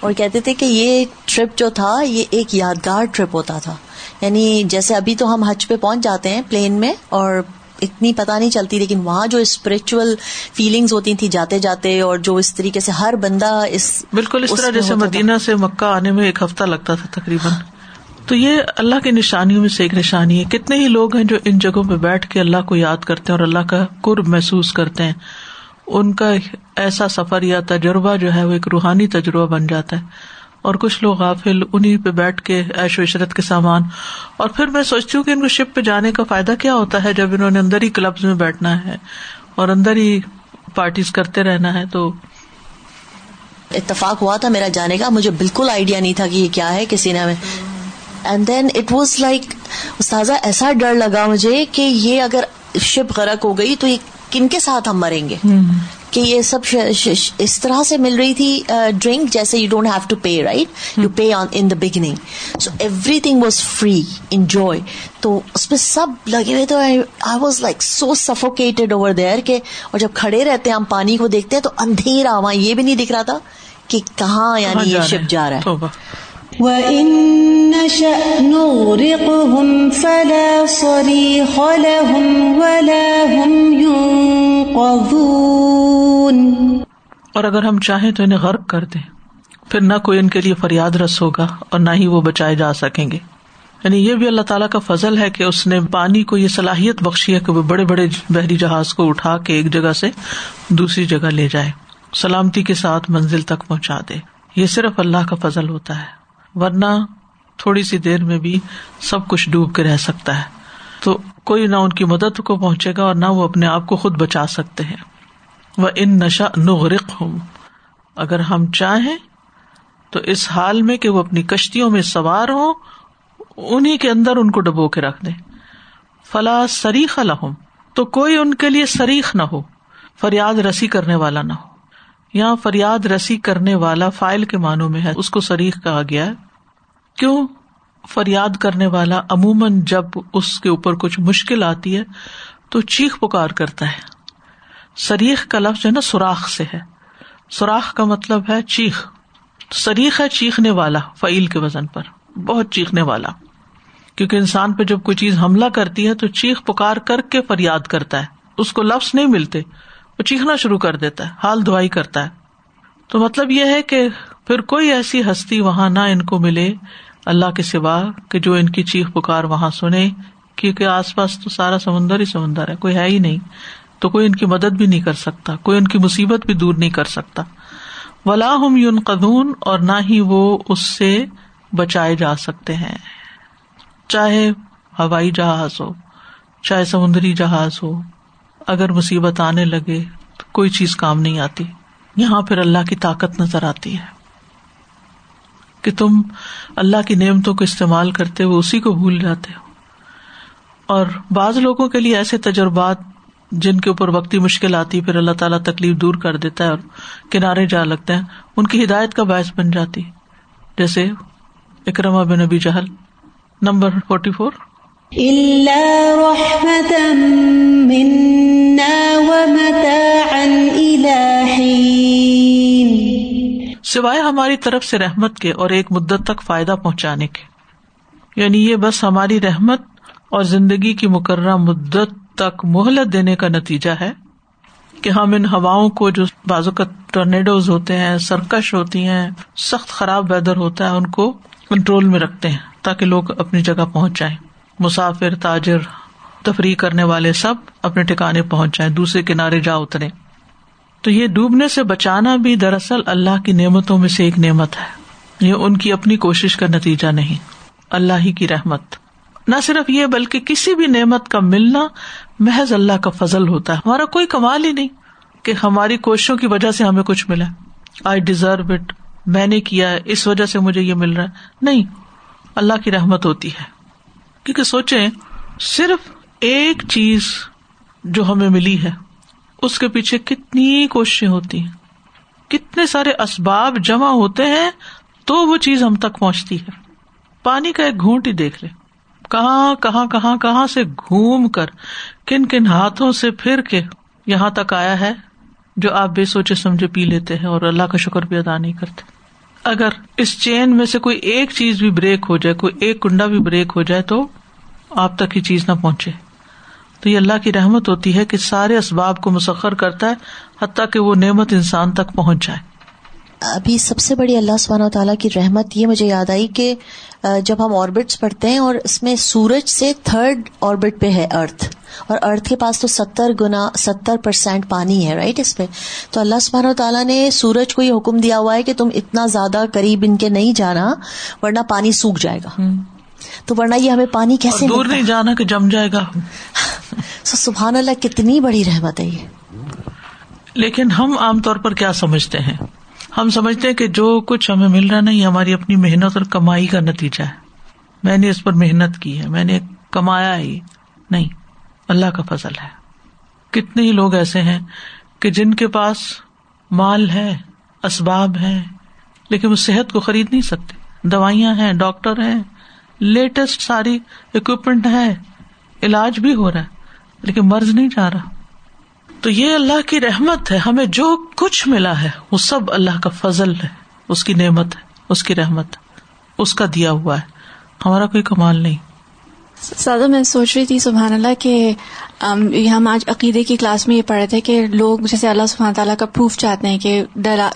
اور کہتے تھے کہ یہ ٹرپ جو تھا یہ ایک یادگار ٹرپ ہوتا تھا۔ یعنی جیسے ابھی تو ہم حج پہ پہنچ جاتے ہیں پلین میں اور اتنی پتا نہیں چلتی لیکن وہاں جو اسپرچل فیلنگس ہوتی تھی جاتے جاتے اور جو اس طریقے سے ہر بندہ اس بالکل اس طرح جیسے مدینہ سے مکہ آنے میں ایک ہفتہ لگتا تھا تقریباً۔ تو یہ اللہ کی نشانیوں میں سے ایک نشانی ہے۔ کتنے ہی لوگ ہیں جو ان جگہوں پہ بیٹھ کے اللہ کو یاد کرتے ہیں اور اللہ کا قرب محسوس کرتے ہیں۔ ان کا ایسا سفر یا تجربہ جو ہے وہ ایک روحانی تجربہ بن جاتا ہے۔ اور کچھ لوگ غافل انہیں پہ بیٹھ کے ایش و عشرت کے سامان۔ اور پھر میں سوچتی ہوں کہ ان کو شپ پہ جانے کا فائدہ کیا ہوتا ہے جب انہوں نے اندر ہی کلبز میں بیٹھنا ہے اور اندر ہی پارٹیز کرتے رہنا ہے۔ تو اتفاق ہوا تھا میرا جانے کا۔ مجھے بالکل آئیڈیا نہیں تھا کہ یہ کیا ہے، کسی نے ہمیں and then it was like استاذہ ایسا ڈر لگا مجھے کہ یہ اگر شپ غرق ہو گئی تو یہ کن کے ساتھ ہم مریں گے? کہ یہ سب اس طرح سے مل رہی تھی ڈرنک جیسے you don't have to pay right you pay on in the beginning so everything was free enjoy تو اس پہ سب لگے ہوئے تو I was like so suffocated over there کہ اور جب کھڑے رہتے ہیں ہم پانی کو دیکھتے ہیں تو اندھیرا وہاں یہ بھی نہیں دکھ رہا تھا کہ کہاں یعنی یہ شپ جا رہا ہے۔ وَإِن نَشَأْ نُغْرِقْهُمْ فَلَا صَرِيخَ لَهُمْ وَلَا هُمْ يُنقَذُونَ اور اگر ہم چاہیں تو انہیں غرق کر دیں۔ پھر نہ کوئی ان کے لیے فریاد رس ہوگا اور نہ ہی وہ بچائے جا سکیں گے۔ یعنی یہ بھی اللہ تعالیٰ کا فضل ہے کہ اس نے پانی کو یہ صلاحیت بخشی ہے کہ وہ بڑے بڑے بحری جہاز کو اٹھا کے ایک جگہ سے دوسری جگہ لے جائے، سلامتی کے ساتھ منزل تک پہنچا دے۔ یہ صرف اللہ کا فضل ہوتا ہے۔ ورنہ تھوڑی سی دیر میں بھی سب کچھ ڈوب کے رہ سکتا ہے۔ تو کوئی نہ ان کی مدد کو پہنچے گا اور نہ وہ اپنے آپ کو خود بچا سکتے ہیں۔ وہ ان نشا نغرق ہوں اگر ہم چاہیں تو اس حال میں کہ وہ اپنی کشتیوں میں سوار ہوں انہیں کے اندر ان کو ڈبو کے رکھ دے فلا سریخ الحم تو کوئی ان کے لیے سریخ نہ ہو، فریاد رسی کرنے والا نہ ہو۔ یہاں فریاد رسی کرنے والا فائل کے معنوں میں ہے، اس کو سریخ کہا گیا ہے۔ کیوں فریاد کرنے والا عموماً جب اس کے اوپر کچھ مشکل آتی ہے تو چیخ پکار کرتا ہے۔ سریخ کا لفظ جو ہے نا، سوراخ سے ہے۔ سوراخ کا مطلب ہے چیخ۔ سریخ ہے چیخنے والا فعیل کے وزن پر، بہت چیخنے والا۔ کیونکہ انسان پہ جب کوئی چیز حملہ کرتی ہے تو چیخ پکار کر کے فریاد کرتا ہے۔ اس کو لفظ نہیں ملتے، وہ چیخنا شروع کر دیتا ہے، حال دعائی کرتا ہے۔ تو مطلب یہ ہے کہ پھر کوئی ایسی ہستی وہاں نہ ان کو ملے اللہ کے سوا کہ جو ان کی چیخ پکار وہاں سنے، کیونکہ آس پاس تو سارا سمندر ہی سمندر ہے، کوئی ہے ہی نہیں۔ تو کوئی ان کی مدد بھی نہیں کر سکتا، کوئی ان کی مصیبت بھی دور نہیں کر سکتا۔ ولا ہم یون قدون اور نہ ہی وہ اس سے بچائے جا سکتے ہیں۔ چاہے ہوائی جہاز ہو، چاہے سمندری جہاز ہو، اگر مصیبت آنے لگے تو کوئی چیز کام نہیں آتی۔ یہاں پھر اللہ کی طاقت نظر آتی ہے۔ کہ تم اللہ کی نعمتوں کو استعمال کرتے ہوئے اسی کو بھول جاتے ہو۔ اور بعض لوگوں کے لیے ایسے تجربات جن کے اوپر وقتی مشکل آتی، پھر اللہ تعالیٰ تکلیف دور کر دیتا ہے اور کنارے جا لگتے ہیں ان کی ہدایت کا باعث بن جاتی۔ جیسے اکرما بن نبی جہل، نمبر فورٹی فور سوائے ہماری طرف سے رحمت کے اور ایک مدت تک فائدہ پہنچانے کے۔ یعنی یہ بس ہماری رحمت اور زندگی کی مقررہ مدت تک مہلت دینے کا نتیجہ ہے کہ ہم ان ہواؤں کو جو بازو کا ٹورنیڈوز ہوتے ہیں، سرکش ہوتی ہیں، سخت خراب ویدر ہوتا ہے، ان کو کنٹرول میں رکھتے ہیں تاکہ لوگ اپنی جگہ پہنچ جائیں مسافر، تاجر، تفریح کرنے والے سب اپنے ٹھکانے پہنچ جائیں دوسرے کنارے جا اترے تو یہ ڈوبنے سے بچانا بھی دراصل اللہ کی نعمتوں میں سے ایک نعمت ہے۔ یہ ان کی اپنی کوشش کا نتیجہ نہیں۔ اللہ ہی کی رحمت۔ نہ صرف یہ، بلکہ کسی بھی نعمت کا ملنا محض اللہ کا فضل ہوتا ہے۔ ہمارا کوئی کمال ہی نہیں کہ ہماری کوششوں کی وجہ سے ہمیں کچھ ملا۔ I deserve it. میں نے کیا ہے، اس وجہ سے مجھے یہ مل رہا ہے۔ نہیں، اللہ کی رحمت ہوتی ہے۔ کیونکہ سوچیں، صرف ایک چیز جو ہمیں ملی ہے۔ اس کے پیچھے کتنی کوششیں ہوتی ہیں۔ کتنے سارے اسباب جمع ہوتے ہیں تو وہ چیز ہم تک پہنچتی ہے۔ پانی کا ایک گھونٹ ہی دیکھ لے۔ کہاں کہاں کہاں کہاں سے گھوم کر، کن کن ہاتھوں سے پھر کے یہاں تک آیا ہے جو آپ بے سوچے سمجھے پی لیتے ہیں اور اللہ کا شکر بھی ادا نہیں کرتے۔ اگر اس چین میں سے کوئی ایک چیز بھی بریک ہو جائے، کوئی ایک کنڈا بھی بریک ہو جائے تو آپ تک یہ چیز نہ پہنچے۔ تو یہ اللہ کی رحمت ہوتی ہے کہ سارے اسباب کو مسخر کرتا ہے حتیٰ کہ وہ نعمت انسان تک پہنچ جائے۔ ابھی سب سے بڑی اللہ سبحانہ تعالیٰ کی رحمت یہ مجھے یاد آئی کہ جب ہم آربٹس پڑھتے ہیں اور اس میں سورج سے تھرڈ آربٹ پہ ہے ارتھ اور ارتھ کے پاس تو ستر گنا ستر پرسینٹ پانی ہے رائٹ اس پہ۔ تو اللہ سبحانہ تعالیٰ نے سورج کو یہ حکم دیا ہوا ہے کہ تم اتنا زیادہ قریب ان کے نہیں جانا ورنہ پانی سوکھ جائے گا۔ تو ورنہ یہ ہمیں پانی کیسے دور نہیں جانا کہ جم جائے گا۔ *laughs* سبحان اللہ کتنی بڑی رحمت ہے یہ۔ لیکن ہم عام طور پر کیا سمجھتے ہیں؟ ہم سمجھتے کہ جو کچھ ہمیں مل رہا نہیں ہماری اپنی محنت اور کمائی کا نتیجہ ہے۔ میں نے اس پر محنت کی ہے میں نے کمایا ہی نہیں اللہ کا فضل ہے۔ کتنے ہی لوگ ایسے ہیں کہ جن کے پاس مال ہے اسباب ہے لیکن وہ صحت کو خرید نہیں سکتے۔ دوائیاں ہیں ڈاکٹر ہیں۔ لیٹسٹ ساری اکوپمنٹ ہے، علاج بھی ہو رہا ہے، لیکن مرض نہیں جا رہا۔ تو یہ اللہ کی رحمت ہے، ہمیں جو کچھ ملا ہے، وہ سب اللہ کا فضل ہے، اس کی نعمت ہے، اس کی رحمت اس کا دیا ہوا ہے۔ ہمارا کوئی کمال نہیں۔ سادہ، میں سوچ رہی تھی، سبحان اللہ، کہ ہم آج عقیدے کی کلاس میں یہ پڑھے تھے کہ لوگ جیسے اللہ سبحانہ تعالیٰ کا پروف چاہتے ہیں کہ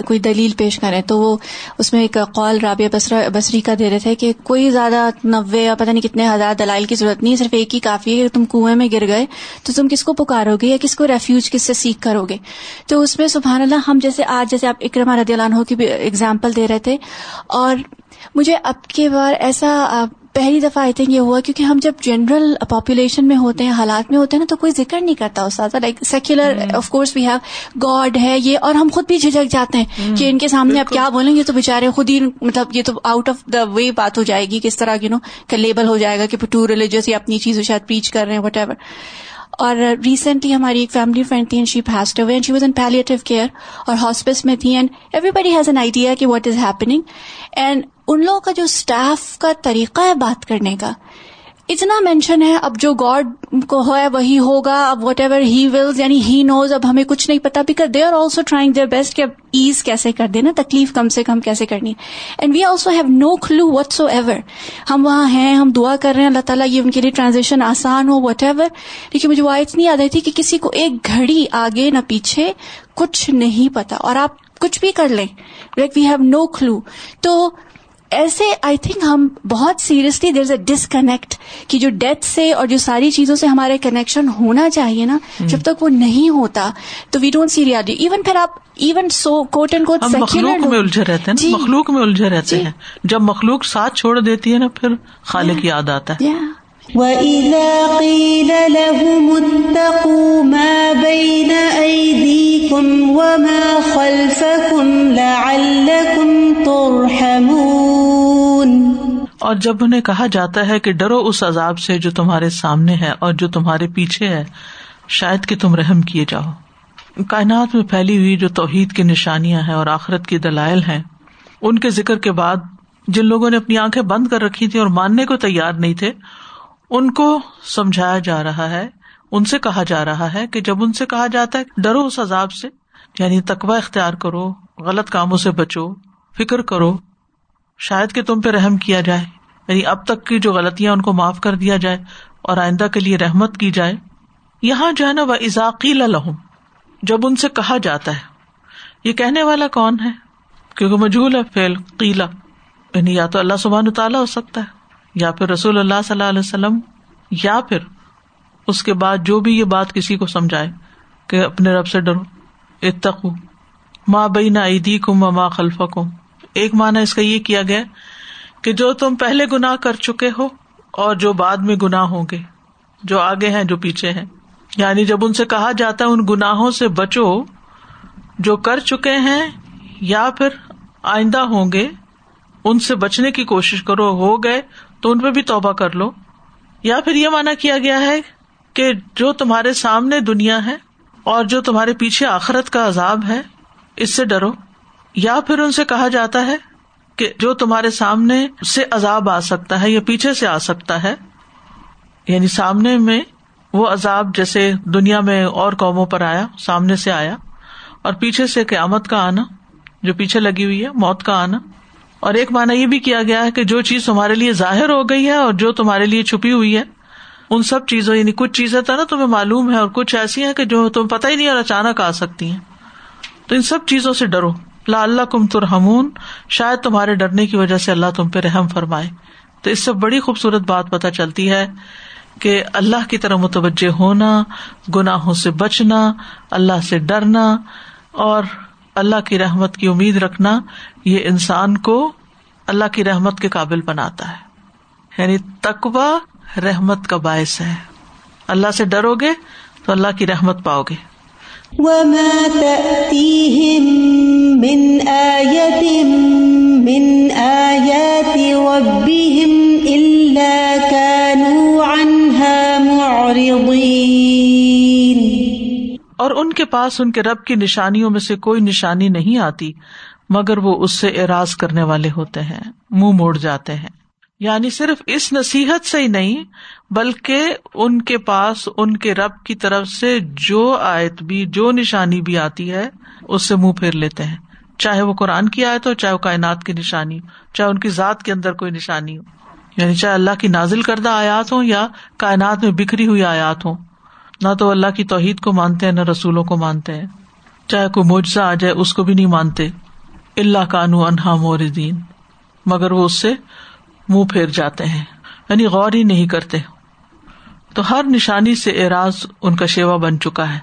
کوئی دلیل پیش کریں، تو وہ اس میں ایک قول رابعہ بسری کا دے رہے تھے کہ کوئی زیادہ نوے یا پتہ نہیں کتنے ہزار دلائل کی ضرورت نہیں، صرف ایک ہی کافی ہے کہ تم کنویں میں گر گئے تو تم کس کو پکارو گے یا کس کو ریفیوج کس سے سیکھ کرو گے؟ تو اس میں سبحان اللہ ہم جیسے آج جیسے آپ اکرما رضی اللہ عنہ کی بھی اگزامپل دے رہے تھے اور مجھے اب کے بار ایسا پہلی دفعہ آئی تھنک یہ ہوا کیونکہ ہم جب جنرل پاپولیشن میں ہوتے ہیں حالات میں ہوتے ہیں نا تو کوئی ذکر نہیں کرتا اس like secular of course we have God ہے یہ اور ہم خود بھی جھجک جاتے ہیں کہ ان کے سامنے اب کیا بولیں گے تو بےچارے خود ہی مطلب یہ تو آؤٹ آف دا وے بات ہو جائے گی کس طرح یو نو کا لیبل ہو جائے گا کہ ٹو ریلیجیس یا اپنی چیز شاید پیچ کر رہے ہیں وٹ ایور اور ریسنٹلی ہماری ایک فیملی فرینڈ تھی and she passed away and she was in palliative care اور ہاسپس میں تھی and everybody has an idea کہ واٹ از ہیپننگ اینڈ ان لوگوں کا جو اسٹاف کا طریقہ ہے بات کرنے کا اتنا مینشن ہے، اب جو گاڈ کو ہے، وہی ہوگا، اب وٹ ایور ہی ولز یعنی ہی نوز اب ہمیں کچھ نہیں پتا because they are also trying their best کہ اب ایز کیسے کر دینا تکلیف کم سے کم کیسے کرنی۔ And we also have no clue whatsoever ہم وہاں ہیں، ہم دعا کر رہے ہیں، اللہ تعالیٰ یہ ان کے لیے ٹرانزیکشن آسان ہو وٹ ایور لیکن مجھے وہ اتنی یاد آئی تھی کہ کسی کو ایک گھڑی آگے نہ پیچھے کچھ نہیں پتا۔ اور آپ کچھ بھی کر لیں۔ لائک وی ہیو نو کلو تو ایسے آئی تھنک ہم بہت سیریسلی دیر از اے ڈسکنیکٹ کہ جو ڈیتھ سے اور جو ساری چیزوں سے ہمارے کنیکشن ہونا چاہیے نا جب تک وہ نہیں ہوتا تو we don't see reality even پھر آپ even so quote and quote مخلوق میں الجھے رہتے ہیں جی۔ مخلوق میں الجھے رہتے ہیں۔ جب مخلوق ساتھ چھوڑ دیتی ہے نا پھر خالق یاد آتا ہے۔ وَإِذَا قِيلَ لَهُمُ اتَّقُوا مَا بَيْنَ أَيْدِيكُمْ وَمَا خَلْفَكُمْ لَعَلَّكُمْ تُرْحَمُونَ اور جب انہیں کہا جاتا ہے کہ ڈرو اس عذاب سے جو تمہارے سامنے ہے اور جو تمہارے پیچھے ہے، شاید کہ تم رحم کیے جاؤ۔ کائنات میں پھیلی ہوئی جو توحید کی نشانیاں ہیں اور آخرت کی دلائل ہیں، ان کے ذکر کے بعد جن لوگوں نے اپنی آنکھیں بند کر رکھی تھی اور ماننے کو تیار نہیں تھے، ان کو سمجھایا جا رہا ہے، ان سے کہا جا رہا ہے کہ جب ان سے کہا جاتا ہے، ڈرو اس عذاب سے یعنی تقوا اختیار کرو، غلط کاموں سے بچو، فکر کرو۔ شاید کہ تم پہ رحم کیا جائے۔ یعنی اب تک کی جو غلطیاں ان کو معاف کر دیا جائے اور آئندہ کے لیے رحمت کی جائے۔ یہاں جو ہے نا وہ اضاقیل لہم جب ان سے کہا جاتا ہے۔ یہ کہنے والا کون ہے؟ کیونکہ مجھول ہے فیل قیلا یعنی یا تو اللہ سبحان تعالیٰ ہو سکتا ہے، یا پھر رسول اللہ صلی اللہ علیہ وسلم، یا پھر اس کے بعد جو بھی یہ بات کسی کو سمجھائے کہ اپنے رب سے ڈرو۔ اتقو ماں بئی نہ کم و ماں خلف کم ایک مانا اس کا یہ کیا گیا کہ جو تم پہلے گنا کر چکے ہو اور جو بعد میں گنا ہوں گے، جو آگے ہیں، جو پیچھے ہیں۔ یعنی جب ان سے کہا جاتا ہے ان گناہوں سے بچو، جو کر چکے ہیں یا پھر آئندہ ہوں گے، ان سے بچنے کی کوشش کرو، ہو گئے تو ان پہ بھی توبہ کر لو۔ یا پھر یہ مانا کیا گیا ہے کہ جو تمہارے سامنے دنیا ہے اور جو تمہارے پیچھے آخرت کا عذاب ہے، اس سے ڈرو۔ یا پھر ان سے کہا جاتا ہے کہ جو تمہارے سامنے سے عذاب آ سکتا ہے یا پیچھے سے آ سکتا ہے یعنی سامنے میں وہ عذاب جیسے دنیا میں اور قوموں پر آیا، سامنے سے آیا، اور پیچھے سے قیامت کا آنا، جو پیچھے لگی ہوئی ہے، موت کا آنا۔ اور ایک مانا یہ بھی کیا گیا ہے کہ جو چیز تمہارے لیے ظاہر ہو گئی ہے اور جو تمہارے لیے چھپی ہوئی ہے، ان سب چیزوں یعنی کچھ چیزیں تو نا تمہیں معلوم ہے اور کچھ ایسی ہیں کہ جو تمہیں پتہ ہی نہیں اور اچانک آ سکتی ہیں۔ تو ان سب چیزوں سے ڈرو۔ لا اللہ کم ترہمون شاید تمہارے ڈرنے کی وجہ سے اللہ تم پہ رحم فرمائے۔ تو اس سے بڑی خوبصورت بات پتہ چلتی ہے کہ اللہ کی طرح متوجہ ہونا، گناہوں سے بچنا، اللہ سے ڈرنا اور اللہ کی رحمت کی امید رکھنا، یہ انسان کو اللہ کی رحمت کے قابل بناتا ہے۔ یعنی تقوا رحمت کا باعث ہے۔ اللہ سے ڈرو گے تو اللہ کی رحمت پاؤ گے اور ان کے پاس ان کے رب کی نشانیوں میں سے کوئی نشانی نہیں آتی، مگر وہ اس سے اراض کرنے والے ہوتے ہیں، منہ مو موڑ جاتے ہیں۔ یعنی صرف اس نصیحت سے ہی نہیں، بلکہ ان کے پاس، ان کے رب کی طرف سے جو آیت بھی، جو نشانی بھی آتی ہے، اس سے منہ پھیر لیتے ہیں۔ چاہے وہ قرآن کی آیت ہو، چاہے وہ کائنات کی نشانی ہو، چاہے ان کی ذات کے اندر کوئی نشانی ہو۔ یعنی چاہے اللہ کی نازل کردہ آیات ہو یا کائنات میں بکھری ہوئی آیات ہوں۔ نہ تو اللہ کی توحید کو مانتے ہیں، نہ رسولوں کو مانتے ہیں۔ چاہے کوئی معجزہ آ جائے، اس کو بھی نہیں مانتے۔ اللہ کانو انہا موردین۔ مگر وہ اس سے منہ پھیر جاتے ہیں یعنی غور ہی نہیں کرتے۔ تو ہر نشانی سے اعراض ان کا شیوا بن چکا ہے۔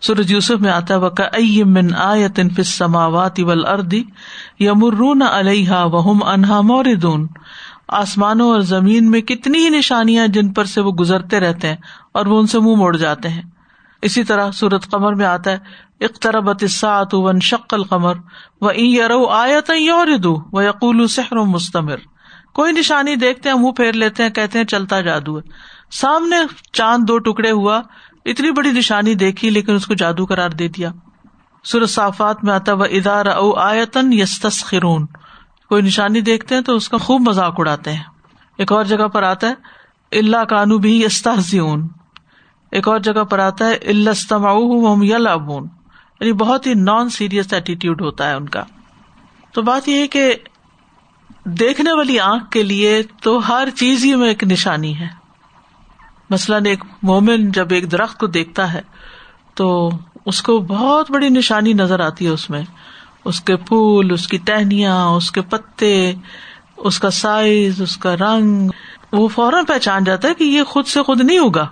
سورج یوسف میں آتا ہے من آیت سماوات ول اردی یمرون علیہ وہم انہا موردون آسمانوں اور زمین میں کتنی ہی نشانیاں جن پر سے وہ گزرتے رہتے ہیں اور وہ ان سے منہ موڑ جاتے ہیں۔ اسی طرح سورت قمر میں آتا ہے اختربت ون شق القمر و یرو آیت یوردو و یقول سحر مستمر۔ کوئی نشانی دیکھتے ہیں منہ پھیر لیتے ہیں، کہتے ہیں چلتا جادو ہے۔ سامنے چاند دو ٹکڑے ہوا، اتنی بڑی نشانی دیکھی، لیکن اس کو جادو قرار دے دیا۔ سورت صافات میں آتا وہ ادار او آیتن یس خرون کوئی نشانی دیکھتے ہیں تو اس کا خوب مذاق اڑاتے ہیں۔ ایک اور جگہ پر آتا ہے اللہ کانو بھی یستون ایک اور جگہ پر آتا ہے اللہ یلعبون۔ یعنی بہت ہی نان سیریس ایٹیٹیوڈ ہوتا ہے ان کا۔ تو بات یہ ہے کہ دیکھنے والی آنکھ کے لیے تو ہر چیز ہی میں ایک نشانی ہے۔ مثلاً ایک مومن جب ایک درخت کو دیکھتا ہے تو اس کو بہت بڑی نشانی نظر آتی ہے اس میں۔ اس کے پھول، اس کی ٹہنیاں، اس کے پتے، اس کا سائز، اس کا رنگ، وہ فوراً پہچان جاتا ہے کہ یہ خود سے خود نہیں ہوگا۔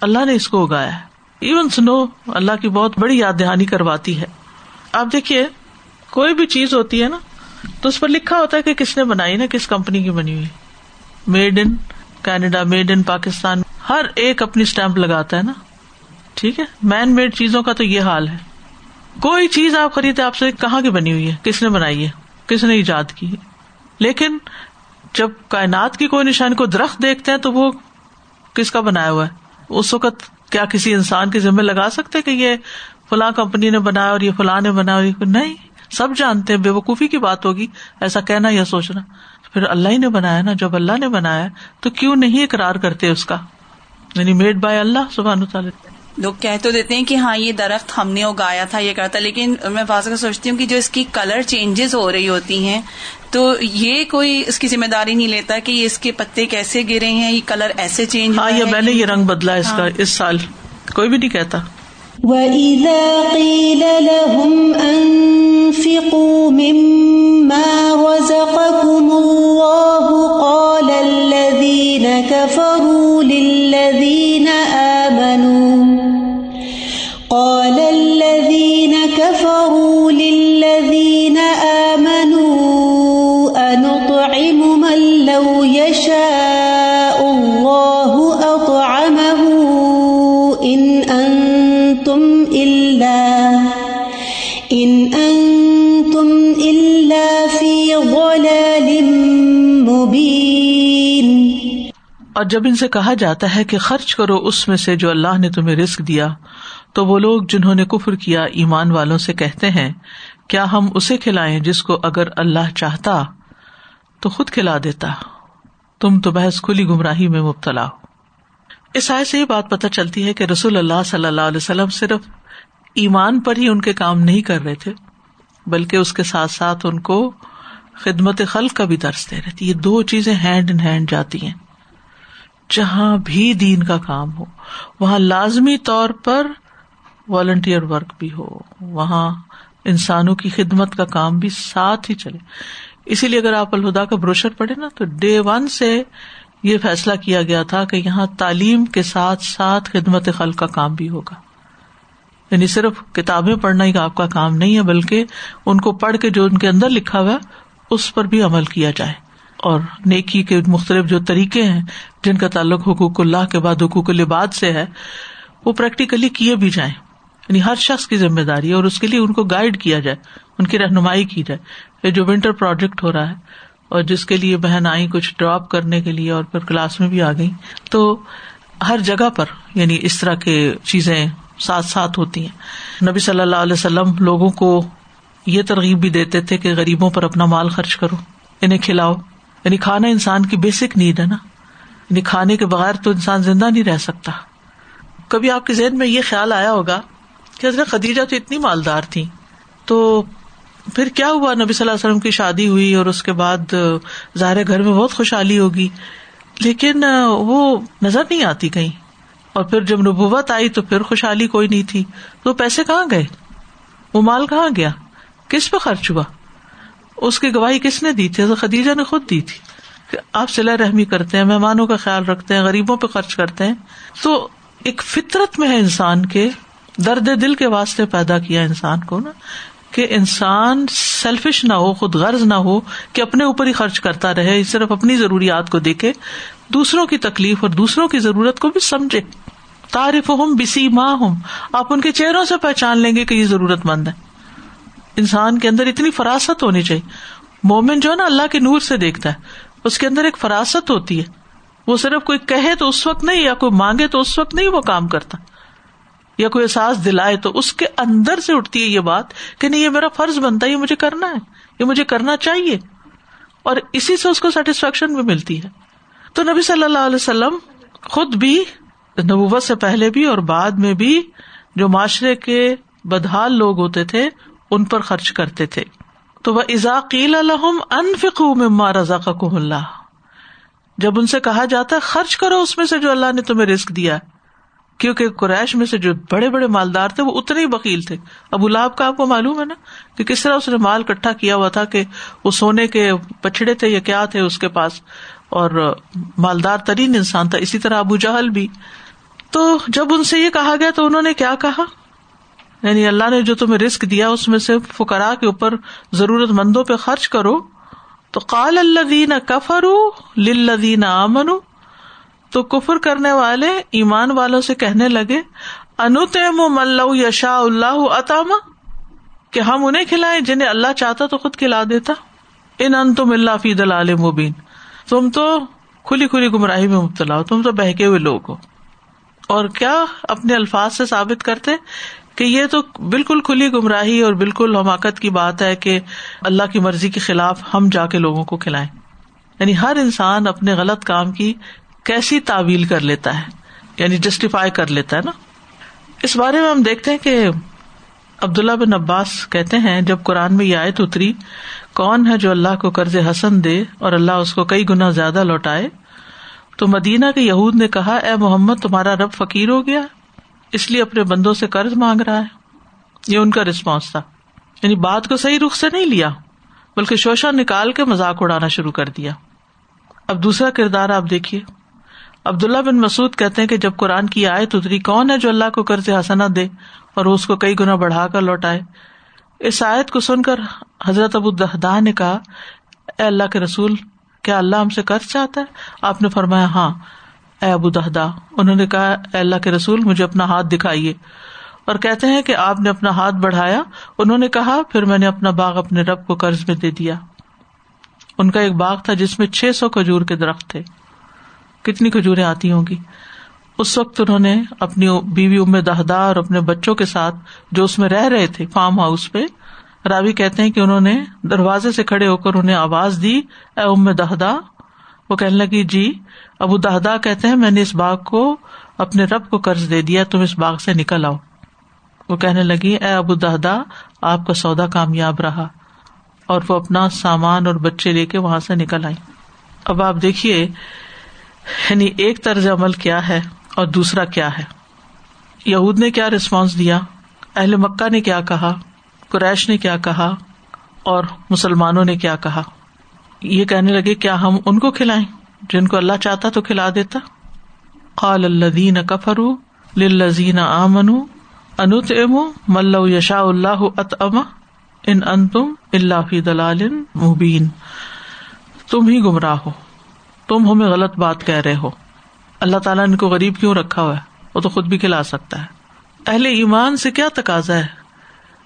اللہ نے اس کو اگایا ہے۔ ایون سنو اللہ کی بہت بڑی یاد دہانی کرواتی ہے۔ آپ دیکھیے، کوئی بھی چیز ہوتی ہے نا تو اس پر لکھا ہوتا ہے کہ کس نے بنائی نا، کس کمپنی کی بنی ہوئی۔ Made in Canada made in Pakistan ہر ایک اپنی اسٹمپ لگاتا ہے نا۔ ٹھیک ہے؟ مین میڈ چیزوں کا تو یہ حال ہے۔ کوئی چیز آپ خریدے، آپ سے کہاں کی بنی ہوئی ہے؟ کس نے بنائی ہے؟ کس نے ایجاد کی ہے؟ لیکن جب کائنات کی کوئی نشانی کو درخت دیکھتے ہیں تو وہ کس کا بنایا ہوا ہے؟ اس وقت کیا کسی انسان کے ذمے لگا سکتے کہ یہ فلاں کمپنی نے بنایا اور یہ فلاں نے بنایا نہیں۔ سب جانتے ہیں بے وقوفی کی بات ہوگی ایسا کہنا یا سوچنا۔ پھر اللہ ہی نے بنایا نا جب اللہ نے بنایا تو کیوں نہیں اقرار کرتے اس کا؟ یعنی میڈ بائی اللہ سبحان تعالیٰ۔ لوگ کہہ تو دیتے ہیں کہ ہاں یہ درخت ہم نے اگایا تھا یہ کرتا لیکن میں بعض کا سوچتی ہوں کہ جو اس کی کلر چینجز ہو رہی ہوتی ہیں تو یہ کوئی اس کی ذمہ داری نہیں لیتا کہ یہ اس کے پتے کیسے گرے ہیں یہ کلر ایسے چینج ہاں یا میں نے یہ رنگ بدلا اس کا ہاں۔ اس سال۔ کوئی بھی نہیں کہتا۔ وَإِذَا قِيلَ لَهُمْ أَنفِقُوا مِمَّا رَزَقَكُمُ اللَّهُ قَالَ الَّذِينَ كَفَرُوا لِلَّذِينَ آمَنُوا قَالَ الَّذِينَ كَفَرُوا اور جب ان سے کہا جاتا ہے کہ خرچ کرو اس میں سے جو اللہ نے تمہیں رسک دیا، تو وہ لوگ جنہوں نے کفر کیا ایمان والوں سے کہتے ہیں، کیا ہم اسے کھلائیں جس کو اگر اللہ چاہتا تو خود کھلا دیتا؟ تم تو بحث کھلی گمراہی میں مبتلا ہو۔ اس آئے سے یہ بات پتہ چلتی ہے کہ رسول اللہ صلی اللہ علیہ وسلم صرف ایمان پر ہی ان کے کام نہیں کر رہے تھے، بلکہ اس کے ساتھ ساتھ ان کو خدمت خلق کا بھی درس دے رہے تھے۔ یہ دو چیزیں ہینڈ ان ہینڈ جاتی ہیں۔ جہاں بھی دین کا کام ہو، وہاں لازمی طور پر والنٹیئر ورک بھی ہو، وہاں انسانوں کی خدمت کا کام بھی ساتھ ہی چلے۔ اسی لیے اگر آپ الہدا کا بروشر پڑھے نا، تو ڈے ون سے یہ فیصلہ کیا گیا تھا کہ یہاں تعلیم کے ساتھ ساتھ خدمت خلق کا کام بھی ہوگا۔ یعنی صرف کتابیں پڑھنا ہی آپ کا کام نہیں ہے، بلکہ ان کو پڑھ کے جو ان کے اندر لکھا ہوا اس پر بھی عمل کیا جائے۔ اور نیکی کے مختلف جو طریقے ہیں جن کا تعلق حقوق اللہ کے بعد حقوق العباد سے ہے، وہ پریکٹیکلی کیے بھی جائیں۔ یعنی ہر شخص کی ذمہ داری ہے اور اس کے لیے ان کو گائڈ کیا جائے، ان کی رہنمائی کی جائے۔ یہ جو ونٹر پروجیکٹ ہو رہا ہے اور جس کے لیے بہن آئی کچھ ڈراپ کرنے کے لیے اور پھر کلاس میں بھی آ گئی تو ہر جگہ پر یعنی اس طرح کے چیزیں ساتھ ساتھ ہوتی ہیں۔ نبی صلی اللہ علیہ وسلم لوگوں کو یہ ترغیب بھی دیتے تھے کہ غریبوں پر اپنا مال خرچ کرو، انہیں کھلاؤ۔ یعنی کھانا انسان کی بیسک نیڈ ہے نا۔ یعنی کھانے کے بغیر تو انسان زندہ نہیں رہ سکتا۔ کبھی آپ کے ذہن میں یہ خیال آیا ہوگا کہ حضرت خدیجہ تو اتنی مالدار تھی تو پھر کیا ہوا؟ نبی صلی اللہ علیہ وسلم کی شادی ہوئی اور اس کے بعد ظاہر گھر میں بہت خوشحالی ہوگی۔ لیکن وہ نظر نہیں آتی کہیں۔ اور پھر جب نبوت آئی تو پھر خوشحالی کوئی نہیں تھی۔ تو پیسے کہاں گئے؟ وہ مال کہاں گیا؟ کس پہ خرچ ہوا؟ اس کی گواہی کس نے دی تھی؟ خدیجہ نے خود دی تھی کہ آپ سلا رحمی کرتے ہیں، مہمانوں کا خیال رکھتے ہیں، غریبوں پہ خرچ کرتے ہیں۔ تو ایک فطرت میں ہے انسان کے، درد دل کے واسطے پیدا کیا انسان کو نا، کہ انسان سیلفش نہ ہو، خود غرض نہ ہو کہ اپنے اوپر ہی خرچ کرتا رہے صرف اپنی ضروریات کو دیکھے، دوسروں کی تکلیف اور دوسروں کی ضرورت کو بھی سمجھے۔ تعریف ہوں بسی ماں ہوں آپ ان کے چہروں سے پہچان لیں گے کہ یہ ضرورت مند ہے انسان کے اندر اتنی فراست ہونی چاہیے۔ مومن جو ہے نا اللہ کے نور سے دیکھتا ہے۔ اس کے اندر ایک فراست ہوتی ہے۔ وہ صرف کوئی کہے تو اس وقت نہیں، یا کوئی مانگے تو اس وقت نہیں وہ کام کرتا۔ یا کوئی احساس دلائے تو اس کے اندر سے اٹھتی ہے یہ بات کہ نہیں، یہ میرا فرض بنتا ہے، یہ مجھے کرنا ہے، یہ مجھے کرنا چاہیے۔ اور اسی سے اس کو سیٹسفیکشن بھی ملتی ہے۔ تو نبی صلی اللہ علیہ وسلم خود بھی نبوت سے پہلے بھی اور بعد میں بھی جو معاشرے کے بدحال لوگ ہوتے تھے ان پر خرچ کرتے تھے۔ تو وہ ازاقیل الحم انفکو مما رضا کا اللہ۔ جب ان سے کہا جاتا ہے، خرچ کرو اس میں سے جو اللہ نے تمہیں رسک دیا۔ کیونکہ قریش میں سے جو بڑے بڑے مالدار تھے، وہ اتنے ہی وکیل تھے۔ ابو لاب کا آپ کو معلوم ہے نا کہ کس طرح اس نے مال کٹھا کیا ہوا تھا کہ وہ سونے کے پچھڑے تھے یا کیا تھے اس کے پاس۔ اور مالدار ترین انسان تھا، اسی طرح ابو جہل بھی۔ تو جب ان سے یہ کہا گیا تو انہوں نے کیا کہا؟ یعنی اللہ نے جو تمہیں رسک دیا اس میں سے فکرا کے اوپر ضرورت مندوں پہ خرچ کرو تو قال اللہ دین کفر لدین امن تو کفر کرنے والے ایمان والوں سے کہنے لگے انتم ملو یشا اللہ عطامہ کہ ہم انہیں کھلائیں جنہیں اللہ چاہتا تو خود کھلا دیتا۔ ان ان تم اللہ فی دلال مبین۔ تم تو کھلی کھلی گمراہی میں مبتلا ہو، تم تو بہکے ہوئے لوگ ہو۔ اور کیا اپنے الفاظ سے ثابت کرتے؟ کہ یہ تو بالکل کھلی گمراہی اور بالکل حماقت کی بات ہے کہ اللہ کی مرضی کے خلاف ہم جا کے لوگوں کو کھلائیں۔ یعنی ہر انسان اپنے غلط کام کی کیسی تعویل کر لیتا ہے یعنی جسٹیفائی کر لیتا ہے نا۔ اس بارے میں ہم دیکھتے ہیں کہ عبداللہ بن عباس کہتے ہیں، جب قرآن میں یہ آیت اتری، کون ہے جو اللہ کو قرض حسن دے اور اللہ اس کو کئی گنا زیادہ لوٹائے؟ تو مدینہ کے یہود نے کہا، اے محمد، تمہارا رب فقیر ہو گیا۔ اس لیے اپنے بندوں سے قرض مانگ رہا ہے۔ یہ ان کا رسپانس تھا۔ یعنی بات کو صحیح رخ سے نہیں لیا، بلکہ شوشا نکال کے مذاق اڑانا شروع کر دیا۔ اب دوسرا کردار آپ دیکھیے۔ عبداللہ بن مسعد کہتے ہیں کہ جب قرآن کی آئے اتری، کون ہے جو اللہ کو قرض حسنا دے اور اس کو کئی گنا بڑھا کر لوٹائے؟ اس آیت کو سن کر حضرت ابو دہدا نے کہا، اے اللہ کے رسول، کیا اللہ ہم سے قرض چاہتا ہے؟ آپ نے فرمایا ہاں۔ اے ابو دہدا انہوں نے کہا، اے اللہ کے رسول، مجھے اپنا ہاتھ دکھائیے۔ اور کہتے ہیں کہ آپ نے اپنا ہاتھ بڑھایا۔ انہوں نے کہا، پھر میں نے اپنا باغ اپنے رب کو قرض میں دے دیا۔ ان کا ایک باغ تھا جس میں چھ سو کھجور کے درخت تھے۔ کتنی کھجوریں آتی ہوں گی؟ اس وقت انہوں نے اپنی بیوی ام دہدا اور اپنے بچوں کے ساتھ جو اس میں رہ رہے تھے فارم ہاؤس پہ، راوی کہتے ہیں کہ انہوں نے دروازے سے کھڑے ہو کر انہیں آواز دی، اے ام دہدا وہ کہنے لگی جی ابو دہدا کہتے ہیں، میں نے اس باغ کو اپنے رب کو قرض دے دیا، تم اس باغ سے نکل آؤ۔ وہ کہنے لگی، اے ابو دہدا آپ کا سودا کامیاب رہا۔ اور وہ اپنا سامان اور بچے لے کے وہاں سے نکل آئی اب آپ دیکھیے یعنی ایک طرز عمل کیا ہے اور دوسرا کیا ہے۔ یہود نے کیا ریسپانس دیا؟ اہل مکہ نے کیا کہا؟ قریش نے کیا کہا؟ اور مسلمانوں نے کیا کہا؟ یہ کہنے لگے، کیا ہم ان کو کھلائیں؟ جن کو اللہ چاہتا تو کھلا دیتا۔ قال الدین کفر لزین آمن انت ام ملو یشا اللہ ات اما ان ان تم اللہ فی دلال مبین۔ تم ہی گمراہ ہو، تم ہمیں غلط بات کہہ رہے ہو۔ اللہ تعالیٰ نے کو غریب کیوں رکھا ہوا ہے؟ وہ تو خود بھی کھلا سکتا ہے۔ اہل ایمان سے کیا تقاضا ہے؟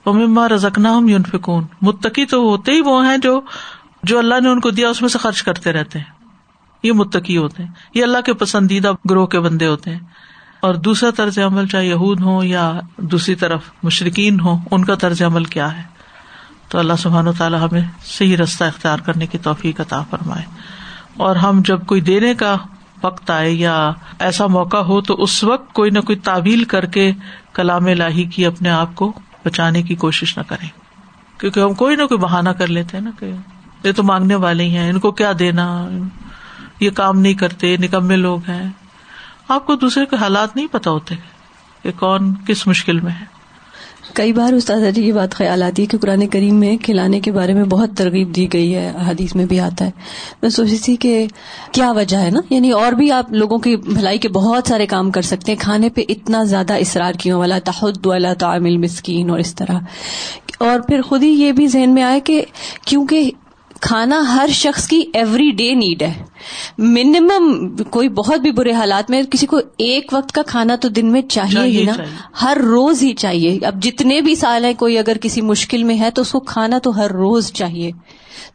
وہ مما رزکنا ہم یونفکون متقی تو ہوتے ہی وہ ہیں جو جو اللہ نے ان کو دیا، اس میں سے خرچ کرتے رہتے ہیں۔ یہ متقی ہوتے ہیں۔ یہ اللہ کے پسندیدہ گروہ کے بندے ہوتے ہیں۔ اور دوسرا طرز عمل چاہے یہود ہو یا دوسری طرف مشرقین ہو ان کا طرز عمل کیا ہے؟ تو اللہ سبحان و تعالیٰ ہمیں صحیح رستہ اختیار کرنے کی توفیق عطا فرمائے۔ اور ہم جب کوئی دینے کا وقت آئے یا ایسا موقع ہو تو اس وقت کوئی نہ کوئی تعویل کر کے کلام لاہی کی اپنے آپ کو بچانے کی کوشش نہ کریں۔ کیونکہ ہم کوئی نہ کوئی بہانا کر لیتے ہیں نا کہ یہ تو مانگنے والے ہی ہیں، ان کو کیا دینا؟ یہ کام نہیں کرتے نکمے لوگ ہیں۔ آپ کو دوسرے کے حالات نہیں پتا ہوتے کہ کون کس مشکل میں ہے۔ کئی بار استاد جی یہ بات خیال آتی ہے کہ قرآن کریم میں کھلانے کے بارے میں بہت ترغیب دی گئی ہے حدیث میں بھی آتا ہے۔ میں سوچی تھی کہ کیا وجہ ہے نا؟ یعنی اور بھی آپ لوگوں کی بھلائی کے بہت سارے کام کر سکتے ہیں، کھانے پہ اتنا زیادہ اصرار کیوں؟ والا تحد والا تعمل مسکین اور اس طرح۔ اور پھر خود ہی یہ بھی ذہن میں آئے کہ کیونکہ کھانا ہر شخص کی ایوری ڈے نیڈ ہے۔ منیمم کوئی بہت بھی برے حالات میں کسی کو ایک وقت کا کھانا تو دن میں چاہیے ہی نا۔ ہر روز ہی چاہیے۔ اب جتنے بھی سال ہیں کوئی اگر کسی مشکل میں ہے تو اس کو کھانا تو ہر روز چاہیے۔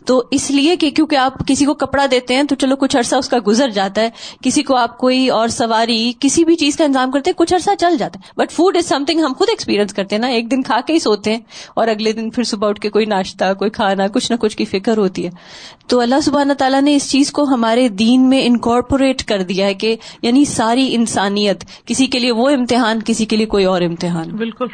تو اس لیے کہ کیونکہ آپ کسی کو کپڑا دیتے ہیں تو چلو کچھ عرصہ اس کا گزر جاتا ہے، کسی کو آپ کوئی اور سواری، کسی بھی چیز کا انتظام کرتے ہیں، کچھ عرصہ چل جاتا ہے۔ But food is something ہم خود ایکسپیرینس کرتے ہیں نا، ایک دن کھا کے ہی سوتے ہیں اور اگلے دن پھر صبح اٹھ کے کوئی ناشتہ، کوئی کھانا، کچھ نہ کچھ کی فکر ہوتی ہے۔ تو اللہ سبحانہ تعالیٰ نے اس چیز کو ہمارے دین میں انکارپوریٹ کر دیا ہے کہ یعنی ساری انسانیت، کسی کے لیے وہ امتحان، کسی کے لیے کوئی اور امتحان۔ بالکل۔